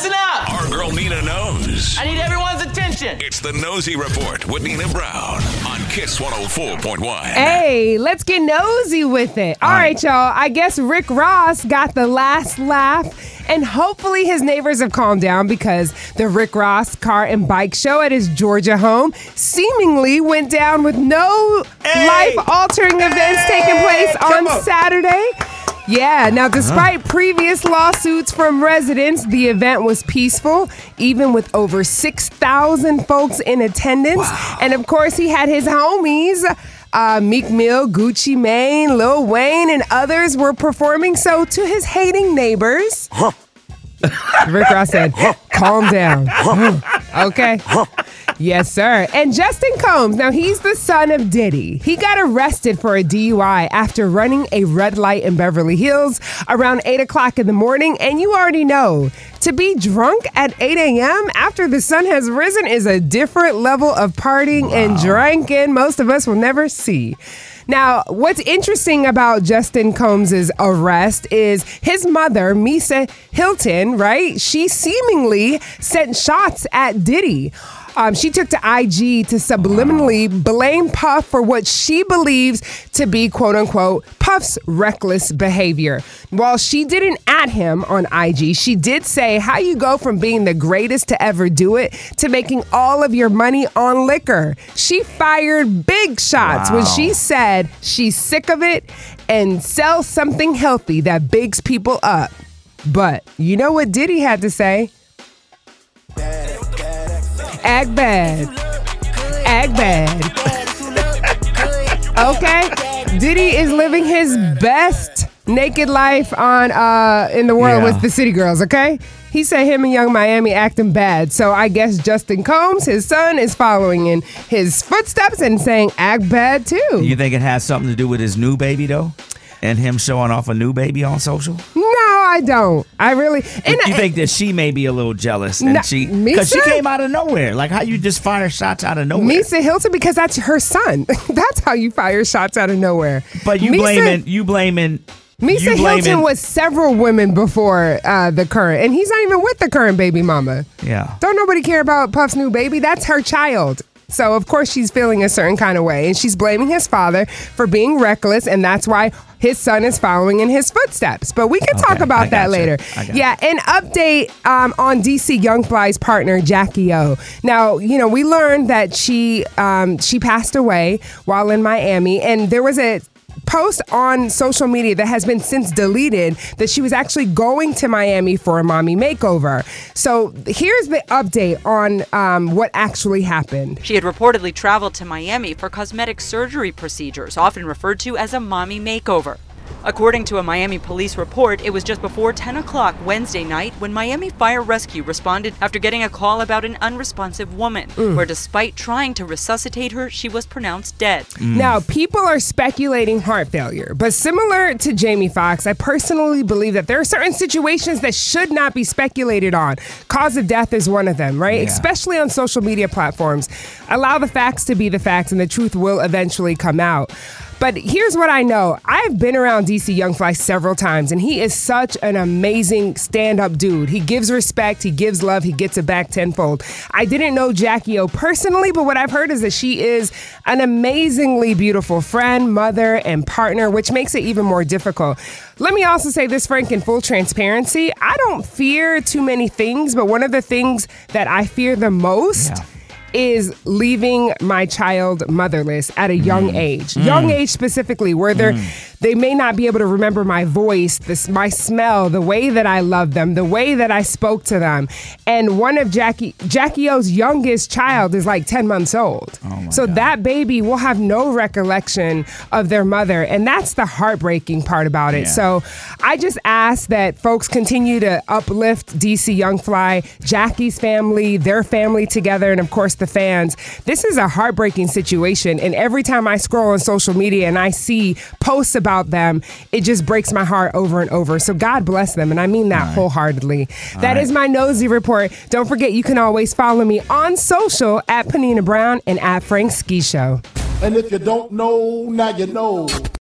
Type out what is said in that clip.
listen up. Our girl Nina knows. I need everyone's attention. It's the Nosey Report with Nina Brown on Kiss 104.1. Hey, let's get nosy with it. All right, y'all. I guess Rick Ross got the last laugh, and hopefully his neighbors have calmed down because the Rick Ross car and bike show at his Georgia home seemingly went down with no life altering events taking place on Saturday. Yeah, now despite previous lawsuits from residents, the event was peaceful, even with over 6,000 folks in attendance. And of course, he had his homies. Uh, Meek Mill, Gucci Mane, Lil Wayne, and others were performing. So, to his hating neighbors, Rick Ross said, calm down. Okay. Yes, sir. And Justin Combs, now he's the son of Diddy. He got arrested for a DUI after running a red light in Beverly Hills around 8 o'clock in the morning. And you already know, to be drunk at 8 a.m. after the sun has risen is a different level of partying and drinking most of us will never see. Now, what's interesting about Justin Combs' arrest is his mother, Misa Hylton, right? She seemingly sent shots at Diddy. Um, she took to IG to subliminally blame Puff for what she believes to be quote unquote Puff's reckless behavior. While she didn't at him on IG, she did say how you go from being the greatest to ever do it to making all of your money on liquor. She fired big shots when she said she's sick of it and sell something healthy that bigs people up. But you know what Diddy had to say? Act bad. Act bad. Okay. Diddy is living his best naked life on uh in the world Yeah. with the city girls, okay? He said him and Yung Miami acting bad. So I guess Justin Combs, his son, is following in his footsteps and saying act bad too. You think it has something to do with his new baby though, and him showing off a new baby on social? I don't. I really and you think that she may be a little jealous, and No, she because she came out of nowhere. Like how you just fire shots out of nowhere? Misa Hylton because that's her son. that's how you fire shots out of nowhere. but you Misa- blaming you blaming Misa you blaming, Hilton was several women before uh, the current, and he's not even with the current baby mama. yeah. Don't nobody care about Puff's new baby? That's her child. So of course she's feeling a certain kind of way, and she's blaming his father for being reckless, and that's why his son is following in his footsteps. But we can talk about that later. Yeah, an update um, on DC Young Fly's partner Jackie O. Now, you know, we learned that she um, she passed away while in Miami, and there was a post on social media that has been since deleted that she was actually going to Miami for a mommy makeover. So here's the update on um, what actually happened. She had reportedly traveled to Miami for cosmetic surgery procedures, often referred to as a mommy makeover. According to a Miami police report, it was just before 10 o'clock Wednesday night when Miami Fire Rescue responded after getting a call about an unresponsive woman, mm. where despite trying to resuscitate her, she was pronounced dead. Mm. Now, people are speculating heart failure, but similar to Jamie Foxx, I personally believe that there are certain situations that should not be speculated on. Cause of death is one of them, right? Yeah. Especially on social media platforms. Allow the facts to be the facts, and the truth will eventually come out. But here's what I know. I've been around DC Young Fly several times, and he is such an amazing stand up dude. He gives respect, he gives love, he gets it back tenfold. I didn't know Jackie O personally, but what I've heard is that she is an amazingly beautiful friend, mother, and partner, which makes it even more difficult. Let me also say this, Frank, in full transparency. I don't fear too many things, but one of the things that I fear the most Yeah. Is leaving my child motherless at a young mm. age. Young mm. age specifically, where they're mm. they may not be able to remember my voice, this my smell, the way that I love them, the way that I spoke to them. And one of Jacky Jacky Oh's youngest child is like 10 months old. Oh so that baby will have no recollection of their mother. And that's the heartbreaking part about it. Yeah. So I just ask that folks continue to uplift DC Young Fly, Jacky's family, their family together, and of course the fans. This is a heartbreaking situation. And every time I scroll on social media and I see posts about them, it just breaks my heart over and over. So God bless them. And I mean that wholeheartedly. That is my nosy report. Don't forget, you can always follow me on social at Panina Brown and at Frank Ski Show. And if you don't know, now you know.